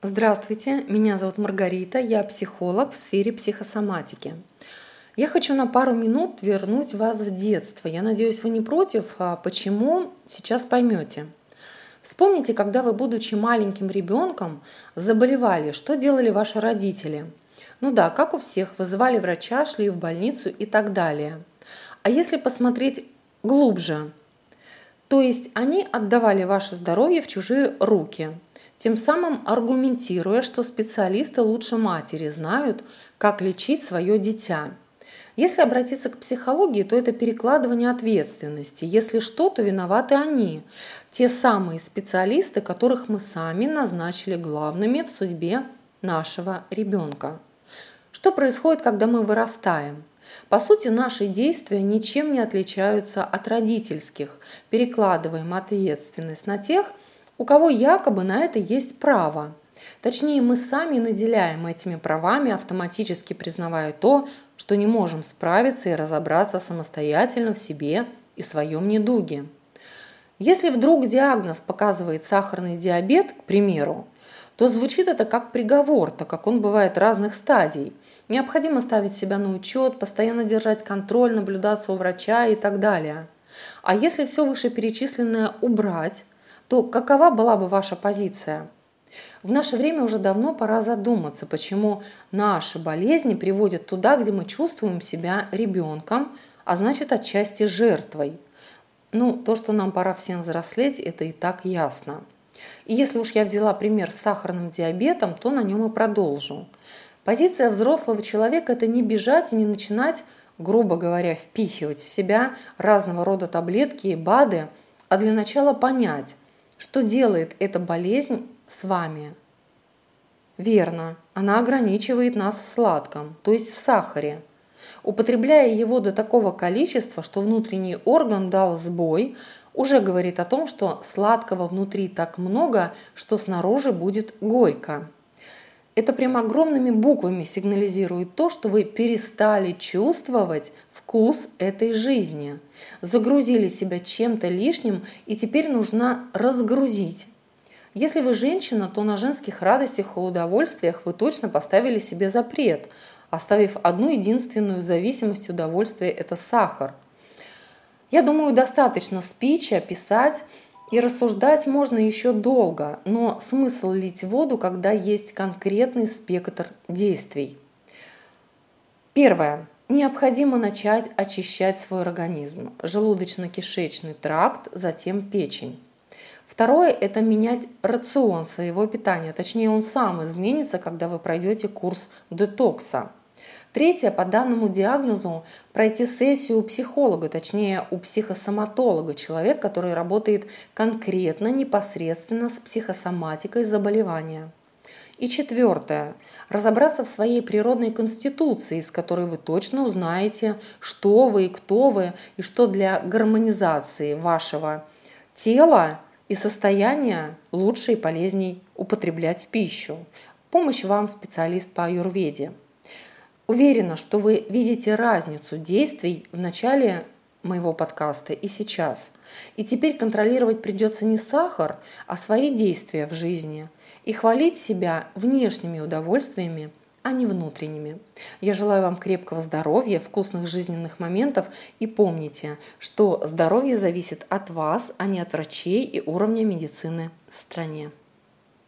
Здравствуйте, меня зовут Маргарита, я психолог в сфере психосоматики. Я хочу на пару минут вернуть вас в детство. Я надеюсь, вы не против, а почему сейчас поймете. Вспомните, когда вы, будучи маленьким ребенком, заболевали, что делали ваши родители. Ну да, как у всех, вызывали врача, шли в больницу и так далее. А если посмотреть глубже, то есть они отдавали ваше здоровье в чужие руки – тем самым аргументируя, что специалисты лучше матери знают, как лечить свое дитя. Если обратиться к психологии, то это перекладывание ответственности. Если что, то виноваты они, те самые специалисты, которых мы сами назначили главными в судьбе нашего ребенка. Что происходит, когда мы вырастаем? По сути, наши действия ничем не отличаются от родительских. Перекладываем ответственность на тех, у кого якобы на это есть право. Точнее, мы сами наделяем этими правами, автоматически признавая то, что не можем справиться и разобраться самостоятельно в себе и своем недуге. Если вдруг диагноз показывает сахарный диабет, к примеру, то звучит это как приговор, так как он бывает разных стадий. Необходимо ставить себя на учет, постоянно держать контроль, наблюдаться у врача и так далее. А если все вышеперечисленное убрать, то какова была бы ваша позиция? В наше время уже давно пора задуматься, почему наши болезни приводят туда, где мы чувствуем себя ребенком, а значит отчасти жертвой. Ну, то, что нам пора всем взрослеть, это и так ясно. И если уж я взяла пример с сахарным диабетом, то на нем и продолжу. Позиция взрослого человека – это не бежать и не начинать, грубо говоря, впихивать в себя разного рода таблетки и БАДы, а для начала понять – что делает эта болезнь с вами? Верно, она ограничивает нас в сладком, то есть в сахаре. Употребляя его до такого количества, что внутренний орган дал сбой, уже говорит о том, что сладкого внутри так много, что снаружи будет горько. Это прям огромными буквами сигнализирует то, что вы перестали чувствовать вкус этой жизни. Загрузили себя чем-то лишним и теперь нужно разгрузить. Если вы женщина, то на женских радостях и удовольствиях вы точно поставили себе запрет, оставив одну единственную зависимость удовольствия – это сахар. Я думаю, достаточно спича, писать и рассуждать можно еще долго, но смысл лить воду, когда есть конкретный спектр действий. Первое. Необходимо начать очищать свой организм, желудочно-кишечный тракт, затем печень. Второе – это менять рацион своего питания, точнее он сам изменится, когда вы пройдете курс детокса – Третье, по данному диагнозу, пройти сессию у психолога, точнее у психосоматолога, человек, который работает конкретно, непосредственно с психосоматикой заболевания. И четвертое. Разобраться в своей природной конституции, с которой вы точно узнаете, что вы и кто вы, и что для гармонизации вашего тела и состояния лучше и полезней употреблять в пищу. Помощь вам специалист по аюрведе. Уверена, что вы видите разницу действий в начале моего подкаста и сейчас. И теперь контролировать придется не сахар, а свои действия в жизни. И хвалить себя внешними удовольствиями, а не внутренними. Я желаю вам крепкого здоровья, вкусных жизненных моментов и помните, что здоровье зависит от вас, а не от врачей и уровня медицины в стране.